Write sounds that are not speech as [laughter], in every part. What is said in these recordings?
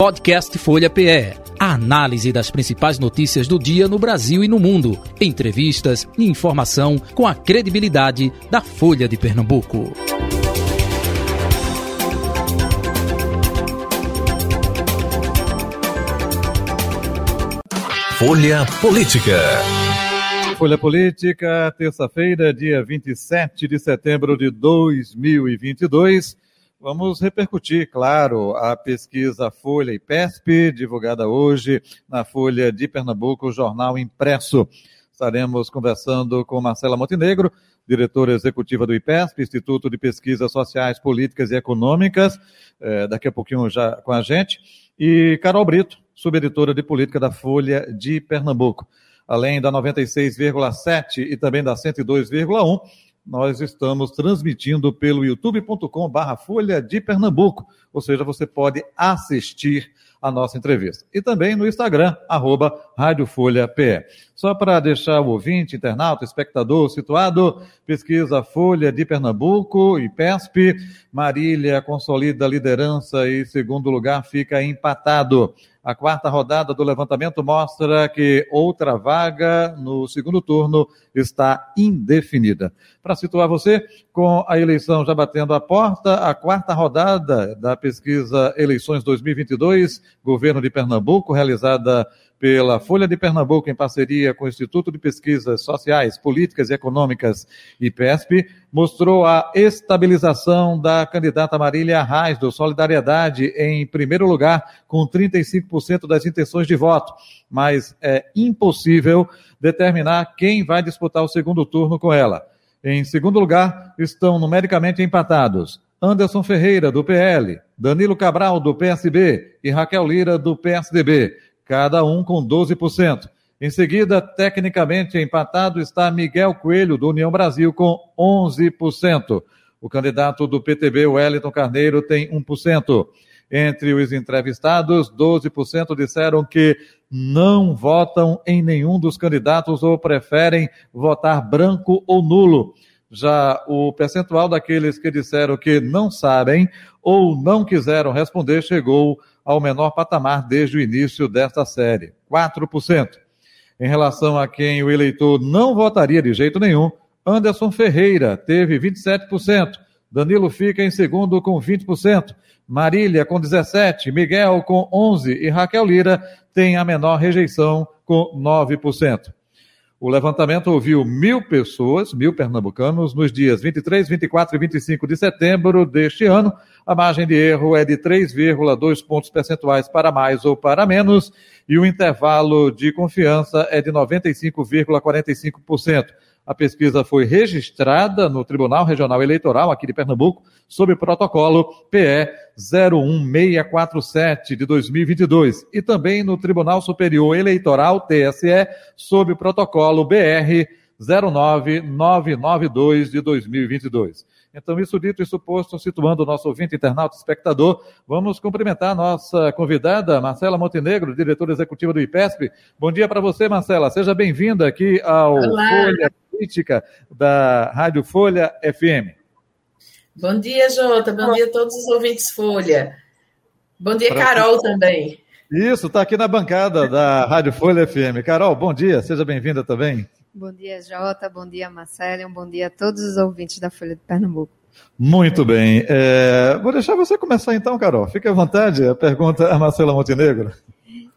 Podcast Folha PE. A análise das principais notícias do dia no Brasil e no mundo. Entrevistas e informação com a credibilidade da Folha de Pernambuco. Folha Política. Folha Política, terça-feira, dia 27 de setembro de 2022. Vamos repercutir, claro, a pesquisa Folha e PESP, divulgada hoje na Folha de Pernambuco, jornal impresso. Estaremos conversando com Marcela Montenegro, diretora executiva do IPESP, Instituto de Pesquisas Sociais, Políticas e Econômicas, é, daqui a pouquinho já com a gente, e Carol Brito, subeditora de política da Folha de Pernambuco. Além da 96,7 e também da 102,1, nós estamos transmitindo pelo youtube.com barra Folha de Pernambuco, ou seja, você pode assistir a nossa entrevista. E também no Instagram, arroba Rádio Folha PE. Só para deixar o ouvinte, internauta, espectador situado, pesquisa Folha de Pernambuco e PESP, Marília consolida a liderança e segundo lugar fica empatado. A quarta rodada do levantamento mostra que outra vaga no segundo turno está indefinida. Para situar você, com a eleição já batendo a porta, a quarta rodada da pesquisa Eleições 2022, governo de Pernambuco, realizada pela Folha de Pernambuco, em parceria com o Instituto de Pesquisas Sociais, Políticas e Econômicas, IPESP, mostrou a estabilização da candidata Marília Arraes, do Solidariedade, em primeiro lugar, com 35% das intenções de voto. Mas é impossível determinar quem vai disputar o segundo turno com ela. Em segundo lugar, estão numericamente empatados Anderson Ferreira, do PL, Danilo Cabral, do PSB e Raquel Lira, do PSDB cada um com 12%. Em seguida, tecnicamente empatado está Miguel Coelho, do União Brasil, com 11%. O candidato do PTB, Wellington Carneiro, tem 1%. Entre os entrevistados, 12% disseram que não votam em nenhum dos candidatos ou preferem votar branco ou nulo. Já o percentual daqueles que disseram que não sabem ou não quiseram responder chegou ao menor patamar desde o início desta série, 4%. Em relação a quem o eleitor não votaria de jeito nenhum, Anderson Ferreira teve 27%, Danilo fica em segundo com 20%, Marília com 17%, Miguel com 11% e Raquel Lira tem a menor rejeição com 9%. O levantamento ouviu mil pessoas, mil pernambucanos, nos dias 23, 24 e 25 de setembro deste ano. A margem de erro é de 3,2 pontos percentuais para mais ou para menos, e o intervalo de confiança é de 95,45%. A pesquisa foi registrada no Tribunal Regional Eleitoral aqui de Pernambuco, sob protocolo PE 01647 de 2022 e também no Tribunal Superior Eleitoral TSE, sob protocolo BR 09992 de 2022. Então, isso dito e suposto, situando o nosso ouvinte, internauta, espectador, vamos cumprimentar a nossa convidada, Marcela Montenegro, diretora executiva do IPESP. Bom dia para você, Marcela. Seja bem-vinda aqui ao Olá. Folha Política da Rádio Folha FM. Bom dia, Jota. Bom dia a todos os ouvintes Folha. Bom dia, pra Carol que... também. Isso, está aqui na bancada da Rádio Folha FM. Carol, bom dia. Seja bem-vinda também. Bom dia, Jota. Bom dia, Marcelo. Um bom dia a todos os ouvintes da Folha de Pernambuco. Muito bem. É, vou deixar você começar então, Carol. Fique à vontade. A pergunta a Marcela Montenegro.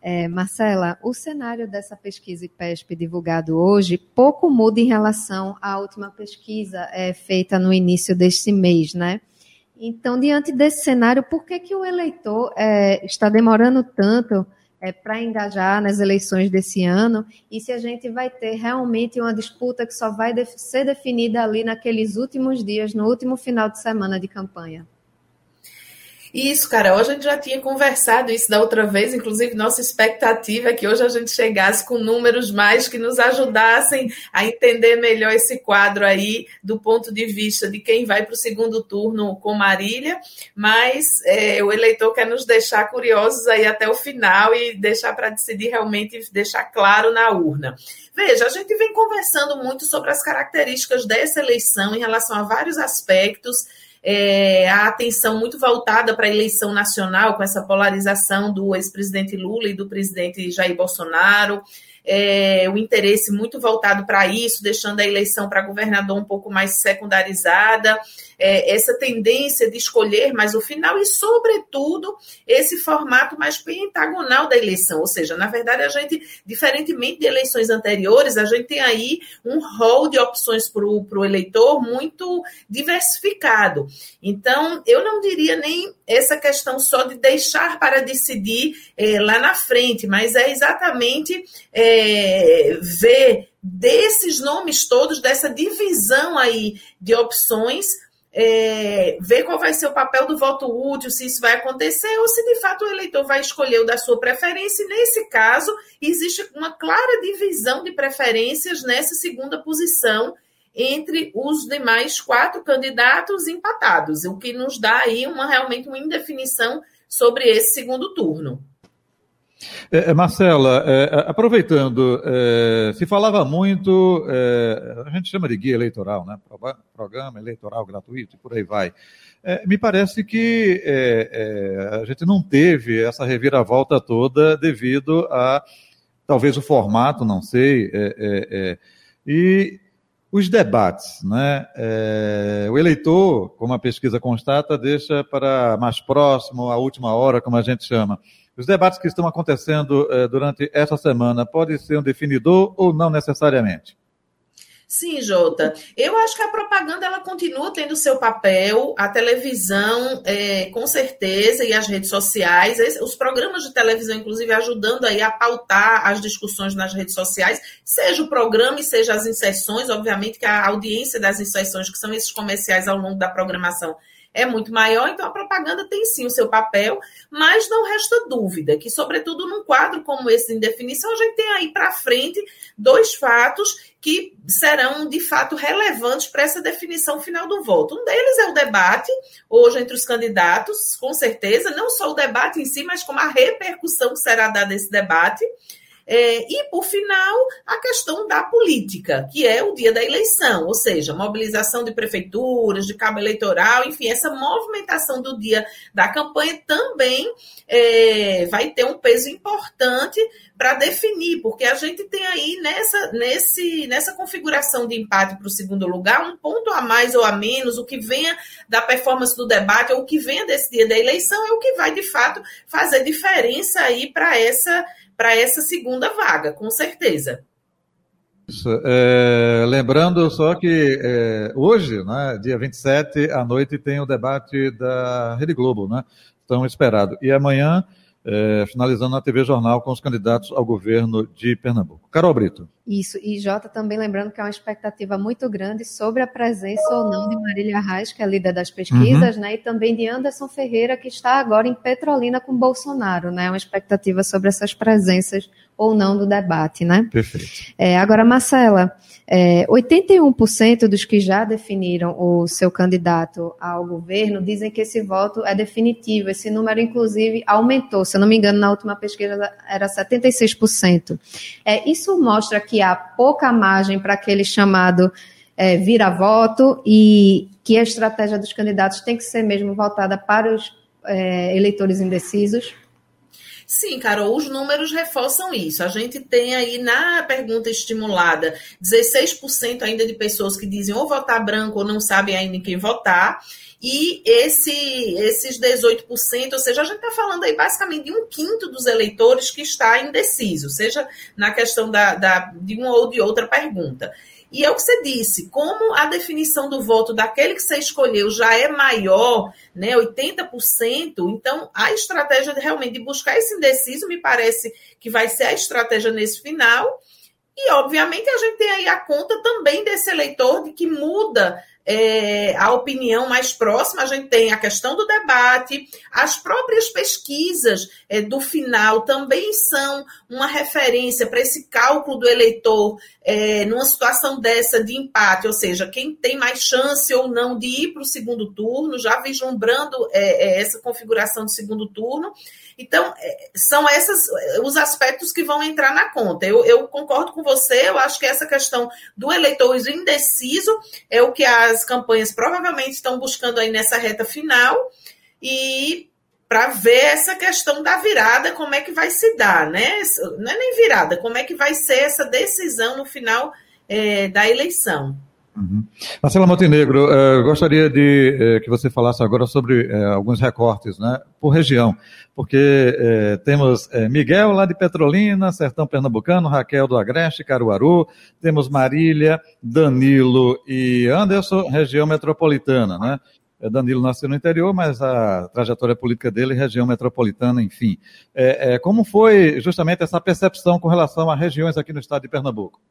É, Marcela, o cenário dessa pesquisa IPESP divulgado hoje pouco muda em relação à última pesquisa é, feita no início deste mês, né? Então, diante desse cenário, por que, que o eleitor é, está demorando tanto é, para engajar nas eleições desse ano e se a gente vai ter realmente uma disputa que só vai ser definida ali naqueles últimos dias, no último final de semana de campanha. Isso, Carol, a gente já tinha conversado isso da outra vez, inclusive nossa expectativa é que hoje a gente chegasse com números mais que nos ajudassem a entender melhor esse quadro aí do ponto de vista de quem vai para o segundo turno com Marília, mas é, o eleitor quer nos deixar curiosos aí até o final e deixar para decidir realmente, deixar claro na urna. Veja, a gente vem conversando muito sobre as características dessa eleição em relação a vários aspectos é, a atenção muito voltada para a eleição nacional, com essa polarização do ex-presidente Lula e do presidente Jair Bolsonaro é, o interesse muito voltado para isso, deixando a eleição para governador um pouco mais secundarizada, é, essa tendência de escolher mais o final e, sobretudo, esse formato mais pentagonal da eleição. Ou seja, na verdade, a gente, diferentemente de eleições anteriores, a gente tem aí um rol de opções para o eleitor muito diversificado. Então, eu não diria nem essa questão só de deixar para decidir é, lá na frente, mas é exatamente é, ver desses nomes todos, dessa divisão aí de opções, é, ver qual vai ser o papel do voto útil, se isso vai acontecer, ou se de fato o eleitor vai escolher o da sua preferência. E nesse caso, existe uma clara divisão de preferências nessa segunda posição entre os demais quatro candidatos empatados, o que nos dá aí uma realmente uma indefinição sobre esse segundo turno. É, é Marcela, é, é, aproveitando, é, se falava muito, é, a gente chama de guia eleitoral, né? programa eleitoral gratuito e por aí vai. me parece que a gente não teve essa reviravolta toda devido a, talvez, o formato, não sei, e os debates, né? É, o eleitor, como a pesquisa constata, deixa para mais próximo, a última hora, como a gente chama. Os debates que estão acontecendo é, durante essa semana podem ser um definidor ou não necessariamente? Sim, Jota. Eu acho que a propaganda ela continua tendo seu papel, a televisão, é, com certeza, e as redes sociais, os programas de televisão, inclusive, ajudando aí a pautar as discussões nas redes sociais, seja o programa e seja as inserções, obviamente que a audiência das inserções, que são esses comerciais ao longo da programação, é muito maior, então a propaganda tem sim o seu papel, mas não resta dúvida que, sobretudo num quadro como esse de indefinição, a gente tem aí para frente dois fatos que serão de fato relevantes para essa definição final do voto. Um deles é o debate, hoje entre os candidatos, com certeza, não só o debate em si, mas como a repercussão que será dada esse debate. É, e, por final, a questão da política, que é o dia da eleição, ou seja, mobilização de prefeituras, de cabo eleitoral, enfim, essa movimentação do dia da campanha também é, vai ter um peso importante para definir, porque a gente tem aí nessa, nesse, nessa configuração de empate para o segundo lugar um ponto a mais ou a menos, o que venha da performance do debate ou o que venha desse dia da eleição é o que vai de fato fazer diferença aí para essa para essa segunda vaga, com certeza. É, lembrando só que é, hoje, né, dia 27, à noite, tem o debate da Rede Globo, né? Estão esperado. E amanhã, é, finalizando na TV Jornal com os candidatos ao governo de Pernambuco. Carol Brito. Isso, e Jota também lembrando que é uma expectativa muito grande sobre a presença ou não de Marília Reis, que é líder das pesquisas, uhum. né, e também de Anderson Ferreira, que está agora em Petrolina com Bolsonaro, né, uma expectativa sobre essas presenças ou não do debate, né. Perfeito. É, agora, Marcela, é, 81% dos que já definiram o seu candidato ao governo dizem que esse voto é definitivo, esse número, inclusive, aumentou, se eu não me engano, na última pesquisa era 76%. É, isso mostra que há pouca margem para aquele chamado é, vira-voto e que a estratégia dos candidatos tem que ser mesmo voltada para os é, eleitores indecisos? Sim, Carol, os números reforçam isso. A gente tem aí na pergunta estimulada 16% ainda de pessoas que dizem ou votar branco ou não sabem ainda em quem votar. E esse, esses 18%, ou seja, a gente está falando aí basicamente de um quinto dos eleitores que está indeciso, seja na questão da, da, de uma ou de outra pergunta. E é o que você disse, como a definição do voto daquele que você escolheu já é maior, né, 80%, então a estratégia de, realmente de buscar esse indeciso me parece que vai ser a estratégia nesse final. E, obviamente, a gente tem aí a conta também desse eleitor de que muda é, a opinião mais próxima, a gente tem a questão do debate, as próprias pesquisas é, do final também são uma referência para esse cálculo do eleitor é, numa situação dessa de empate, ou seja, quem tem mais chance ou não de ir para o segundo turno, já vislumbrando é, é, essa configuração do segundo turno. Então, é, são esses os aspectos que vão entrar na conta. Eu, eu concordo com você, eu acho que essa questão do eleitor indeciso é o que as as campanhas provavelmente estão buscando aí nessa reta final e para ver essa questão da virada, como é que vai se dar, né? Não é nem virada, como é que vai ser essa decisão no final é, da eleição. Uhum. Marcela Montenegro, uh, gostaria de uh, que você falasse agora sobre uh, alguns recortes, né, por região, porque temos Miguel lá de Petrolina, Sertão Pernambucano, Raquel do Agreste, Caruaru, temos Marília, Danilo e Anderson, região metropolitana, né? Danilo nasceu no interior, mas a trajetória política dele, região metropolitana, enfim. como foi justamente essa percepção com relação a regiões aqui no estado de Pernambuco?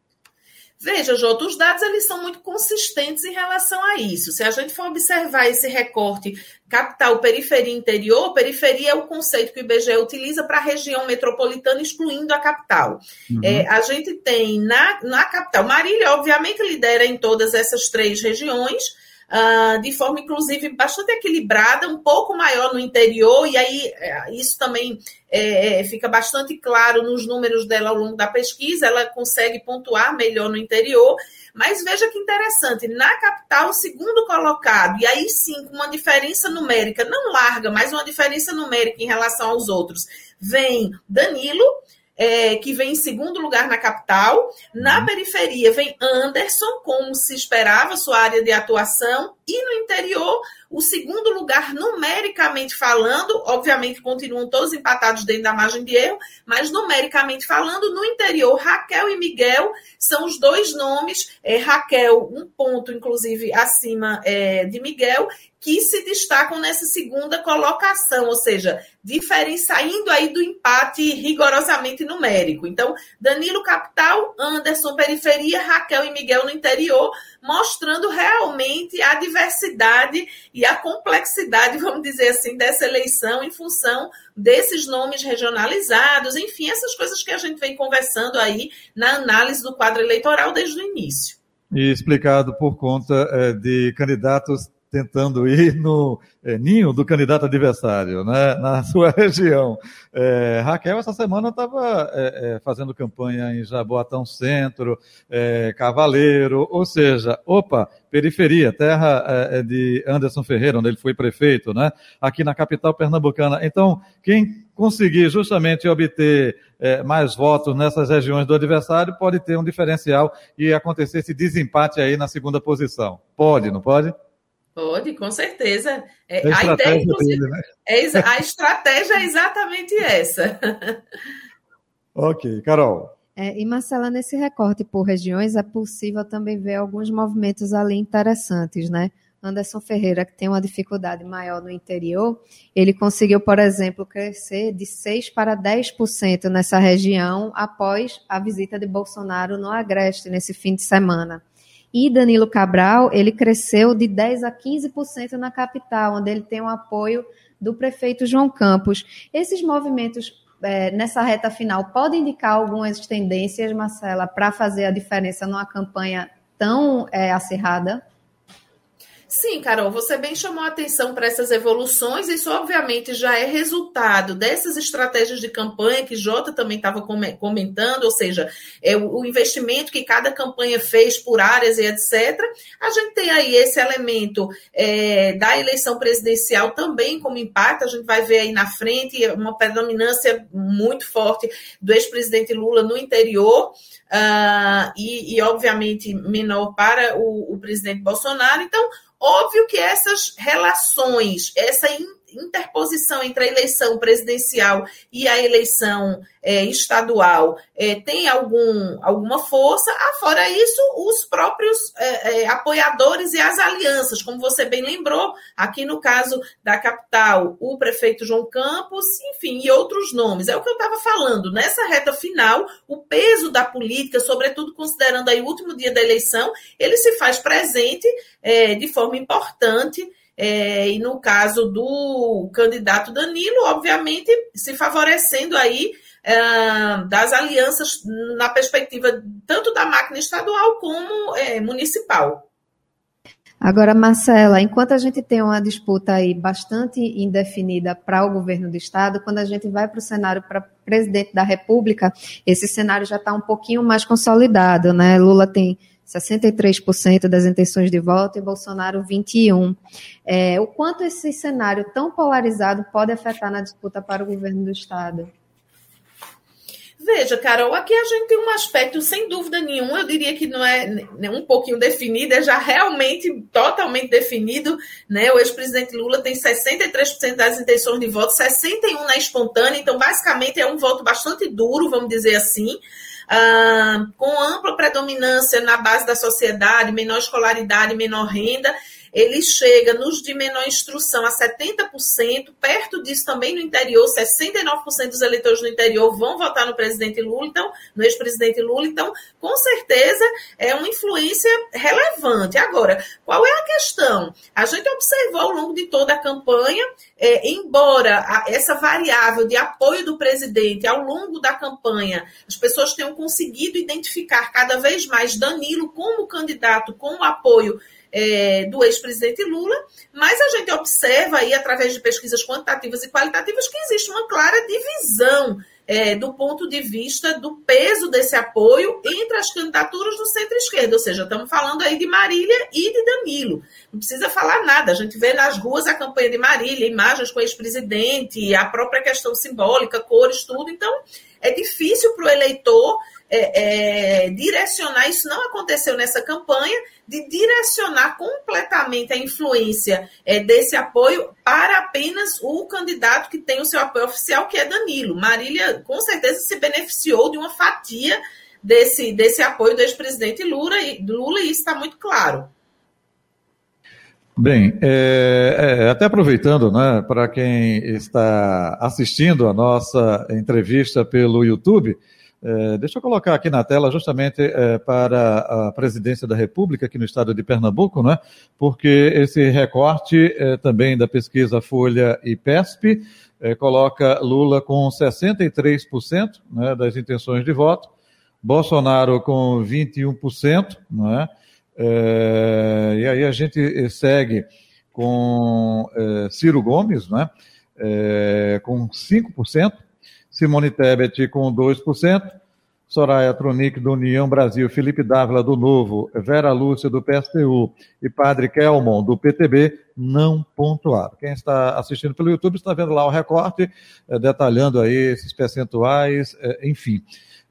Veja, Jota, os dados eles são muito consistentes em relação a isso. Se a gente for observar esse recorte capital, periferia, interior, periferia é o conceito que o IBGE utiliza para a região metropolitana, excluindo a capital. Uhum. É, a gente tem na, na capital, Marília, obviamente, lidera em todas essas três regiões, uh, de forma, inclusive, bastante equilibrada, um pouco maior no interior, e aí é, isso também é, é, fica bastante claro nos números dela ao longo da pesquisa, ela consegue pontuar melhor no interior, mas veja que interessante, na capital, o segundo colocado, e aí sim, com uma diferença numérica, não larga, mas uma diferença numérica em relação aos outros, vem Danilo, é, que vem em segundo lugar na capital. Na uhum. periferia vem Anderson, como se esperava, sua área de atuação. E no interior, o segundo lugar, numericamente falando, obviamente continuam todos empatados dentro da margem de erro, mas numericamente falando, no interior, Raquel e Miguel são os dois nomes. É, Raquel, um ponto, inclusive, acima é, de Miguel, que se destacam nessa segunda colocação, ou seja, saindo aí do empate rigorosamente numérico. Então, Danilo capital, Anderson periferia, Raquel e Miguel no interior, mostrando realmente a diversidade e a complexidade, vamos dizer assim, dessa eleição em função desses nomes regionalizados, enfim, essas coisas que a gente vem conversando aí na análise do quadro eleitoral desde o início. E explicado por conta é, de candidatos tentando ir no é, ninho do candidato adversário, né, na [laughs] sua região. É, Raquel, essa semana estava é, é, fazendo campanha em Jaboatão Centro, Cavaleiro, ou seja, opa, periferia, terra de Anderson Ferreira, onde ele foi prefeito, né, aqui na capital pernambucana. Então, quem conseguir justamente obter mais votos nessas regiões do adversário pode ter um diferencial e acontecer esse desempate aí na segunda posição. Pode, não pode? Pode, com certeza. É, a, a ideia, inclusive, dele, né? é, a estratégia é exatamente essa. [laughs] ok, Carol. É, e Marcela, nesse recorte por regiões, é possível também ver alguns movimentos ali interessantes, né? Anderson Ferreira, que tem uma dificuldade maior no interior, ele conseguiu, por exemplo, crescer de 6% para 10% nessa região após a visita de Bolsonaro no Agreste, nesse fim de semana. E Danilo Cabral, ele cresceu de 10% a 15% na capital, onde ele tem o apoio do prefeito João Campos. Esses movimentos é, nessa reta final podem indicar algumas tendências, Marcela, para fazer a diferença numa campanha tão é, acirrada? Sim, Carol, você bem chamou a atenção para essas evoluções. Isso, obviamente, já é resultado dessas estratégias de campanha que Jota também estava comentando, ou seja, é o investimento que cada campanha fez por áreas e etc. A gente tem aí esse elemento é, da eleição presidencial também como impacto. A gente vai ver aí na frente uma predominância muito forte do ex-presidente Lula no interior. Uh, e, e, obviamente, menor para o, o presidente Bolsonaro. Então, Óbvio que essas relações, essa interposição entre a eleição presidencial e a eleição é, estadual é, tem algum, alguma força. Afora isso, os próprios é, é, apoiadores e as alianças, como você bem lembrou, aqui no caso da capital, o prefeito João Campos, enfim, e outros nomes. É o que eu estava falando. Nessa reta final, o peso da política, sobretudo considerando aí o último dia da eleição, ele se faz presente é, de forma importante é, e no caso do candidato Danilo, obviamente, se favorecendo aí é, das alianças na perspectiva tanto da máquina estadual como é, municipal. Agora, Marcela, enquanto a gente tem uma disputa aí bastante indefinida para o governo do Estado, quando a gente vai para o cenário para presidente da República, esse cenário já está um pouquinho mais consolidado, né? Lula tem 63% das intenções de voto e Bolsonaro 21%. É, o quanto esse cenário tão polarizado pode afetar na disputa para o governo do Estado? Veja, Carol, aqui a gente tem um aspecto, sem dúvida nenhuma, eu diria que não é um pouquinho definido, é já realmente totalmente definido. Né? O ex-presidente Lula tem 63% das intenções de voto, 61% na espontânea, então basicamente é um voto bastante duro, vamos dizer assim. Ah, com ampla predominância na base da sociedade, menor escolaridade, menor renda, ele chega nos de menor instrução a 70%, perto disso também no interior, 69% dos eleitores no interior vão votar no presidente Lula, então, no ex-presidente Lula, então, com certeza é uma influência relevante. Agora, qual é a questão? A gente observou ao longo de toda a campanha, é, embora a, essa variável de apoio do presidente ao longo da campanha, as pessoas tenham conseguido identificar cada vez mais Danilo como candidato com apoio é, do ex-presidente Lula, mas a gente observa aí, através de pesquisas quantitativas e qualitativas, que existe uma clara divisão é, do ponto de vista do peso desse apoio entre as candidaturas do centro-esquerda, ou seja, estamos falando aí de Marília e de Danilo. Não precisa falar nada, a gente vê nas ruas a campanha de Marília, imagens com o ex-presidente, a própria questão simbólica, cores, tudo, então é difícil para o eleitor é, é, direcionar, isso não aconteceu nessa campanha, de direcionar completamente a influência é, desse apoio para apenas o candidato que tem o seu apoio oficial, que é Danilo. Marília, com certeza, se beneficiou de uma fatia desse, desse apoio do ex-presidente Lula, Lula, e isso está muito claro. Bem, é, é, até aproveitando, né, para quem está assistindo a nossa entrevista pelo YouTube, é, deixa eu colocar aqui na tela justamente é, para a presidência da República aqui no estado de Pernambuco, né? Porque esse recorte é, também da pesquisa Folha e PESP é, coloca Lula com 63% né, das intenções de voto, Bolsonaro com 21%, né? É, e aí a gente segue com é, Ciro Gomes, né? com 5%. Simone Tebet com 2%, Soraya Tronic do União Brasil, Felipe Dávila do Novo, Vera Lúcia do PSTU e Padre Kelmon do PTB não pontuaram. Quem está assistindo pelo YouTube está vendo lá o recorte, é, detalhando aí esses percentuais, é, enfim.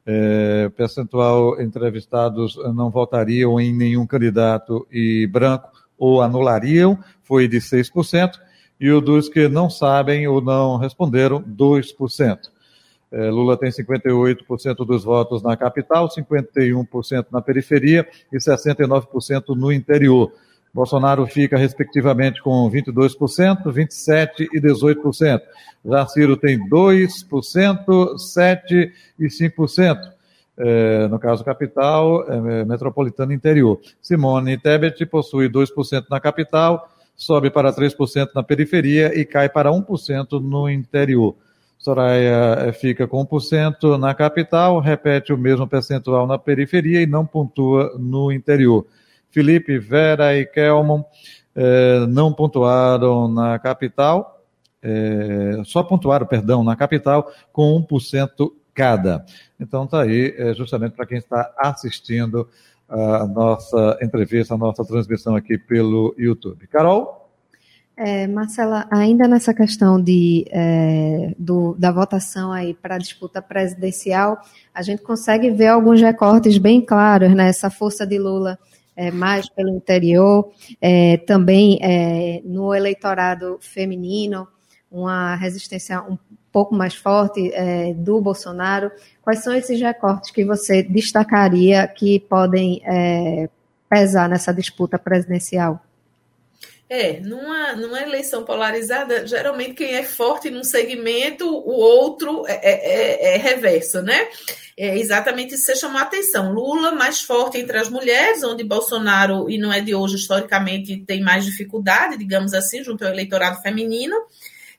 É, percentual entrevistados não votariam em nenhum candidato e branco ou anulariam, foi de 6%, e o dos que não sabem ou não responderam, 2%. É, Lula tem 58% dos votos na capital, 51% na periferia e 69% no interior. Bolsonaro fica, respectivamente, com 22%, 27% e 18%. Já Ciro tem 2%, 7% e 5%. É, no caso capital, é, metropolitano e interior. Simone Tebet possui 2% na capital, sobe para 3% na periferia e cai para 1% no interior. Soraya eh, fica com 1% na capital, repete o mesmo percentual na periferia e não pontua no interior. Felipe, Vera e Kelman eh, não pontuaram na capital, eh, só pontuaram, perdão, na capital com 1% cada. Então tá aí, é, justamente para quem está assistindo a nossa entrevista, a nossa transmissão aqui pelo YouTube. Carol? É, Marcela, ainda nessa questão de, é, do, da votação aí para a disputa presidencial, a gente consegue ver alguns recortes bem claros né? força de Lula é, mais pelo interior, é, também é, no eleitorado feminino, uma resistência um pouco mais forte é, do Bolsonaro. Quais são esses recortes que você destacaria que podem pesar nessa disputa presidencial? É, numa, numa eleição polarizada, geralmente quem é forte num segmento, o outro é, é, é, é reverso, né? É exatamente isso que você chamou a atenção. Lula mais forte entre as mulheres, onde Bolsonaro, e não é de hoje, historicamente, tem mais dificuldade, digamos assim, junto ao eleitorado feminino.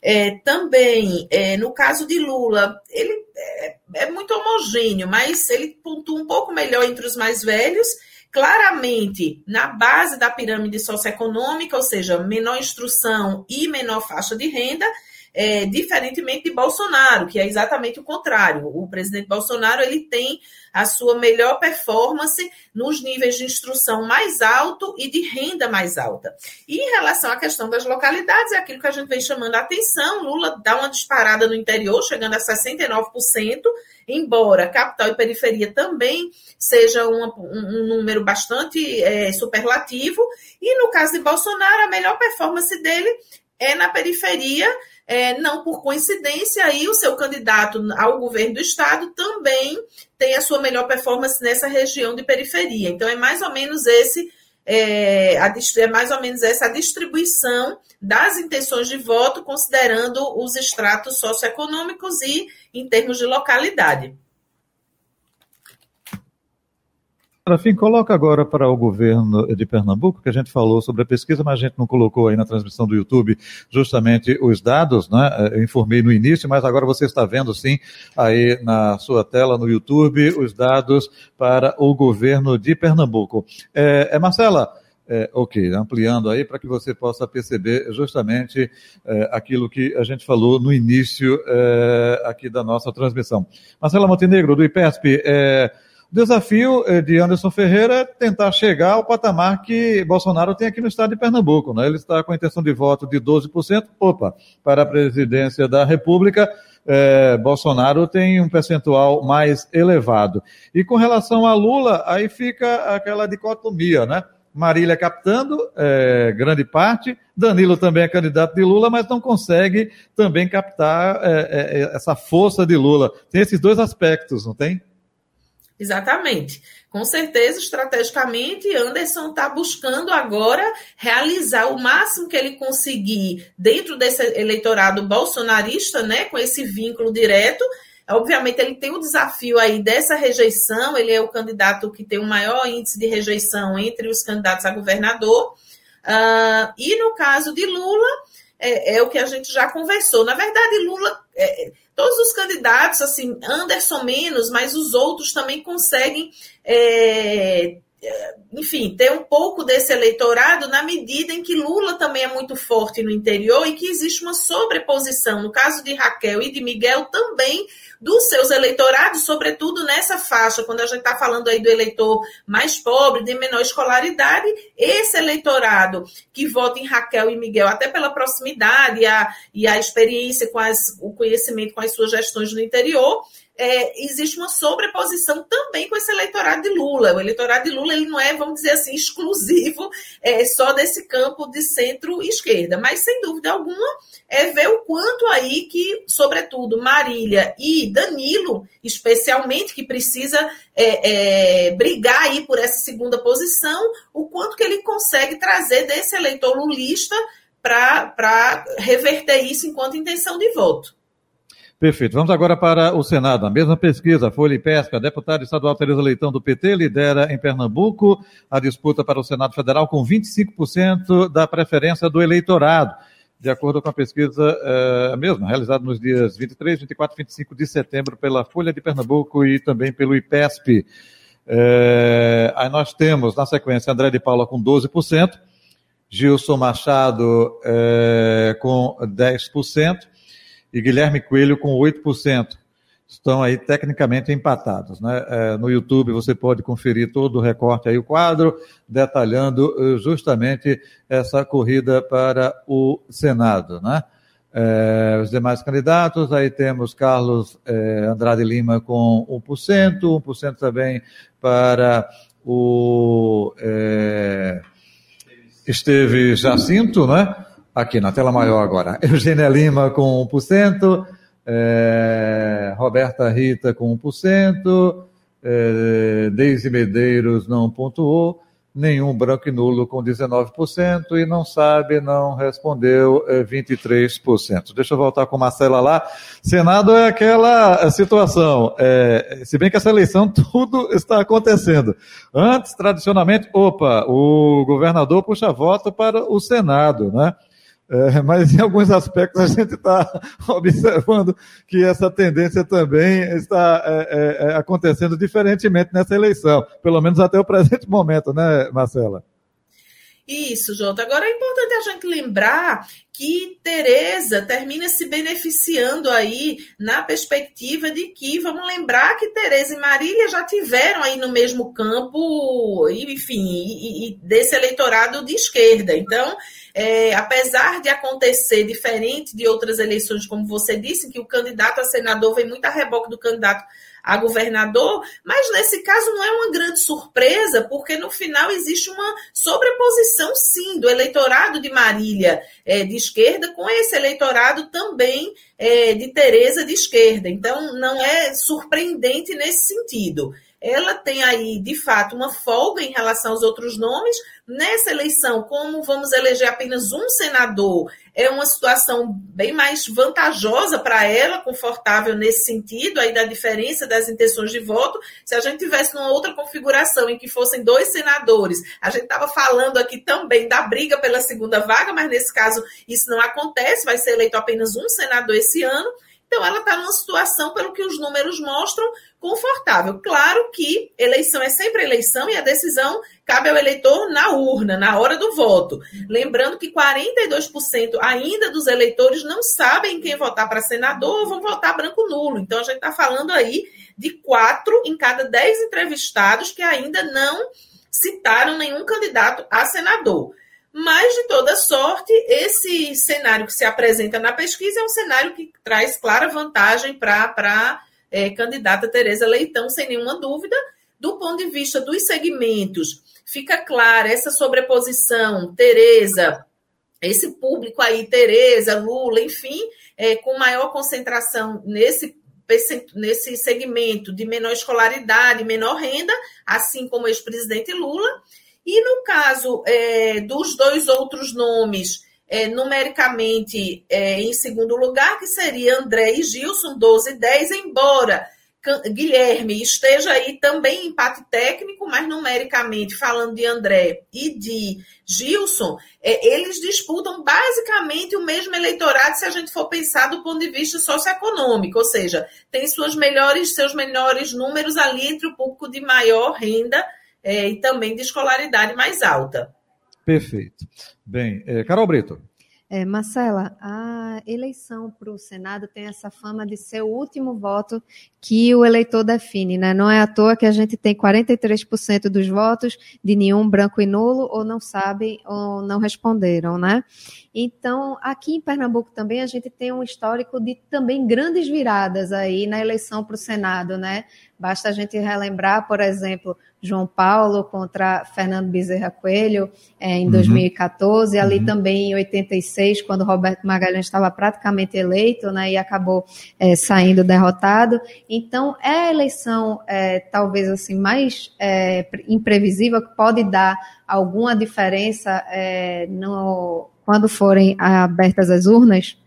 É, também, é, no caso de Lula, ele é, é muito homogêneo, mas ele pontua um pouco melhor entre os mais velhos claramente na base da pirâmide socioeconômica, ou seja, menor instrução e menor faixa de renda, é, diferentemente de Bolsonaro, que é exatamente o contrário. O presidente Bolsonaro ele tem a sua melhor performance nos níveis de instrução mais alto e de renda mais alta. E em relação à questão das localidades, é aquilo que a gente vem chamando a atenção. Lula dá uma disparada no interior, chegando a 69%, embora capital e periferia também seja uma, um, número bastante é, superlativo. E no caso de Bolsonaro, a melhor performance dele é na periferia, é, não por coincidência, aí o seu candidato ao governo do estado também tem a sua melhor performance nessa região de periferia. Então, é mais ou menos esse. É, a, é mais ou menos essa distribuição das intenções de voto, considerando os estratos socioeconômicos e em termos de localidade. Rafim, coloca agora para o governo de Pernambuco, que a gente falou sobre a pesquisa, mas a gente não colocou aí na transmissão do YouTube justamente os dados, né? Eu informei no início, mas agora você está vendo sim aí na sua tela no YouTube os dados para o governo de Pernambuco. É, é Marcela, é, ok, ampliando aí para que você possa perceber justamente é, aquilo que a gente falou no início é, aqui da nossa transmissão. Marcela Montenegro, do IPESP, é, o desafio eh, de Anderson Ferreira é tentar chegar ao patamar que Bolsonaro tem aqui no estado de Pernambuco. Né? Ele está com a intenção de voto de 12%. Opa, para a presidência da República, eh, Bolsonaro tem um percentual mais elevado. E com relação a Lula, aí fica aquela dicotomia, né? Marília captando é, grande parte, Danilo também é candidato de Lula, mas não consegue também captar é, é, essa força de Lula. Tem esses dois aspectos, não tem? Exatamente. Com certeza, estrategicamente, Anderson está buscando agora realizar o máximo que ele conseguir dentro desse eleitorado bolsonarista, né, com esse vínculo direto. Obviamente, ele tem o desafio aí dessa rejeição, ele é o candidato que tem o maior índice de rejeição entre os candidatos a governador. Uh, e no caso de Lula, é, é, o que a gente já conversou. Na verdade, Lula. É, Todos os candidatos, assim, Anderson menos, mas os outros também conseguem, é, é, enfim, ter um pouco desse eleitorado na medida em que Lula também é muito forte no interior e que existe uma sobreposição. No caso de Raquel e de Miguel, também dos seus eleitorados, sobretudo nessa faixa, quando a gente está falando aí do eleitor mais pobre, de menor escolaridade, esse eleitorado que vota em Raquel e Miguel, até pela proximidade e a, e a experiência com as, o conhecimento com as suas gestões no interior, é, existe uma sobreposição também com esse eleitorado de Lula. O eleitorado de Lula ele não é, vamos dizer assim, exclusivo é, só desse campo de centro-esquerda, mas sem dúvida alguma é ver o quanto aí que, sobretudo, Marília e Danilo, especialmente, que precisa é, é, brigar aí por essa segunda posição, o quanto que ele consegue trazer desse eleitor lulista para reverter isso enquanto intenção de voto. Perfeito. Vamos agora para o Senado. A mesma pesquisa, Folha e Pesca, deputada estadual Tereza Leitão do PT lidera em Pernambuco a disputa para o Senado Federal com 25% da preferência do eleitorado, de acordo com a pesquisa é, mesma, realizada nos dias 23, 24 e 25 de setembro pela Folha de Pernambuco e também pelo IPESP. É, aí nós temos, na sequência, André de Paula com 12%, Gilson Machado é, com 10%, e Guilherme Coelho com 8%. Estão aí tecnicamente empatados. Né? É, no YouTube você pode conferir todo o recorte aí, o quadro, detalhando eh, justamente essa corrida para o Senado. Né? É, os demais candidatos, aí temos Carlos é, Andrade Lima com 1%, 1% também para o é, Esteve Jacinto, né? Aqui na tela maior agora. [laughs] Eugênia Lima com 1%, é, Roberta Rita com 1%, é, Deise Medeiros não pontuou, nenhum branco e nulo com 19% e não sabe, não respondeu é, 23%. Deixa eu voltar com Marcela lá. Senado é aquela situação, é, se bem que essa eleição [laughs] tudo está acontecendo. Antes, tradicionalmente, opa, o governador puxa voto para o Senado, né? É, mas em alguns aspectos a gente está [laughs] observando que essa tendência também está é, é, é, acontecendo diferentemente nessa eleição, pelo menos até o presente momento, né, Marcela? Isso, Jota. Agora é importante a gente lembrar que Tereza termina se beneficiando aí na perspectiva de que, vamos lembrar que Tereza e Marília já tiveram aí no mesmo campo, enfim, e, e desse eleitorado de esquerda. Então, é, apesar de acontecer diferente de outras eleições, como você disse, que o candidato a senador vem muito a reboque do candidato a governador, mas nesse caso não é uma grande surpresa, porque no final existe uma sobreposição, sim, do eleitorado de Marília é, de esquerda com esse eleitorado também é, de Tereza de esquerda. Então, não é surpreendente nesse sentido ela tem aí, de fato, uma folga em relação aos outros nomes. Nessa eleição, como vamos eleger apenas um senador, é uma situação bem mais vantajosa para ela, confortável nesse sentido, aí da diferença das intenções de voto. Se a gente tivesse numa outra configuração em que fossem dois senadores, a gente estava falando aqui também da briga pela segunda vaga, mas nesse caso isso não acontece, vai ser eleito apenas um senador esse ano. Então, ela está numa situação, pelo que os números mostram, confortável. Claro que eleição é sempre eleição e a decisão cabe ao eleitor na urna, na hora do voto. Lembrando que 42% ainda dos eleitores não sabem quem votar para senador ou vão votar branco nulo. Então, a gente está falando aí de quatro em cada dez entrevistados que ainda não citaram nenhum candidato a senador. Mas, de toda sorte, esse cenário que se apresenta na pesquisa é um cenário que traz clara vantagem para a é, candidata Tereza Leitão, sem nenhuma dúvida. Do ponto de vista dos segmentos, fica clara essa sobreposição, Tereza, esse público aí, Tereza, Lula, enfim, é, com maior concentração nesse nesse segmento de menor escolaridade, menor renda, assim como o ex-presidente Lula, e no caso é, dos dois outros nomes, é, numericamente é, em segundo lugar, que seria André e Gilson, 12 e 10, embora Guilherme esteja aí também em empate técnico, mas numericamente, falando de André e de Gilson, é, eles disputam basicamente o mesmo eleitorado se a gente for pensar do ponto de vista socioeconômico, ou seja, tem suas melhores, seus melhores números ali entre o público de maior renda é, e também de escolaridade mais alta. Perfeito. Bem, é, Carol Brito. É, Marcela, a eleição para o Senado tem essa fama de ser o último voto que o eleitor define, né? Não é à toa que a gente tem 43% dos votos de nenhum branco e nulo, ou não sabem, ou não responderam, né? Então, aqui em Pernambuco também a gente tem um histórico de também grandes viradas aí na eleição para o Senado, né? Basta a gente relembrar, por exemplo, João Paulo contra Fernando Bezerra Coelho é, em uhum. 2014, ali uhum. também em 86, quando Roberto Magalhães estava praticamente eleito, né, e acabou é, saindo derrotado. Então, é a eleição, é, talvez assim, mais é, imprevisível, que pode dar alguma diferença é, no, quando forem abertas as urnas?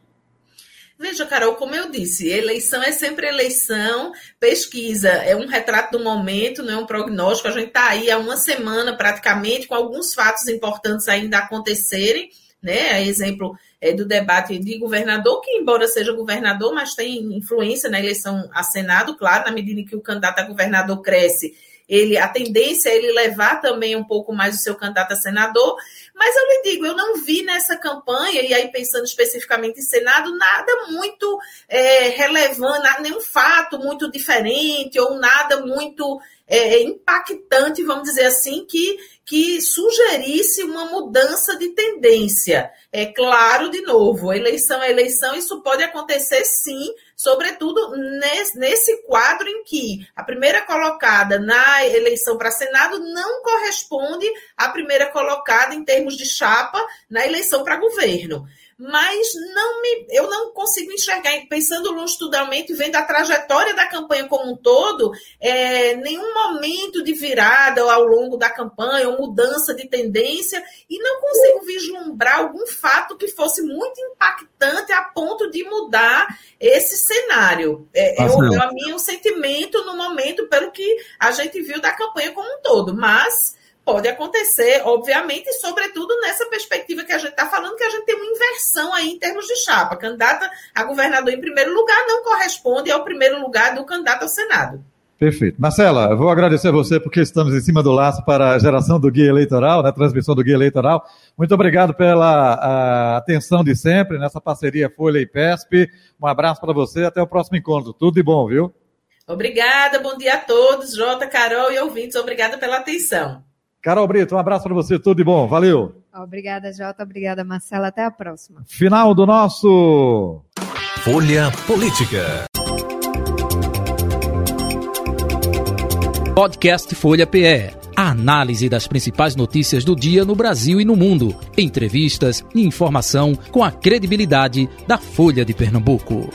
Veja, Carol, como eu disse, eleição é sempre eleição, pesquisa é um retrato do momento, não é um prognóstico. A gente está aí há uma semana praticamente, com alguns fatos importantes ainda acontecerem, né? Exemplo é, do debate de governador, que, embora seja governador, mas tem influência na eleição a Senado, claro, na medida em que o candidato a governador cresce ele a tendência é ele levar também um pouco mais o seu candidato a senador, mas eu lhe digo, eu não vi nessa campanha, e aí pensando especificamente em Senado, nada muito é, relevante, nenhum fato muito diferente, ou nada muito é, impactante, vamos dizer assim, que, que sugerisse uma mudança de tendência. É claro, de novo, eleição é eleição, isso pode acontecer sim, sobretudo nesse, nesse quadro em que a primeira colocada na eleição para Senado não corresponde à primeira colocada em termos de chapa na eleição para governo mas não me, eu não consigo enxergar, pensando longitudinalmente, vendo a trajetória da campanha como um todo, é, nenhum momento de virada ao longo da campanha, ou mudança de tendência, e não consigo vislumbrar algum fato que fosse muito impactante a ponto de mudar esse cenário. É, o, a minha um sentimento no momento, pelo que a gente viu da campanha como um todo, mas Pode acontecer, obviamente, e sobretudo nessa perspectiva que a gente está falando, que a gente tem inversão aí em termos de chapa. A candidata a governador em primeiro lugar não corresponde ao primeiro lugar do candidato ao Senado. Perfeito. Marcela, eu vou agradecer a você porque estamos em cima do laço para a geração do guia eleitoral, né, transmissão do guia eleitoral. Muito obrigado pela atenção de sempre nessa parceria Folha e PESP. Um abraço para você, até o próximo encontro. Tudo de bom, viu? Obrigada, bom dia a todos, Jota, Carol e ouvintes. Obrigada pela atenção. Carol Brito, um abraço para você, tudo de bom, valeu. Obrigada, Jota, obrigada, Marcela, até a próxima. Final do nosso Folha Política. Podcast Folha PE. A análise das principais notícias do dia no Brasil e no mundo. Entrevistas e informação com a credibilidade da Folha de Pernambuco.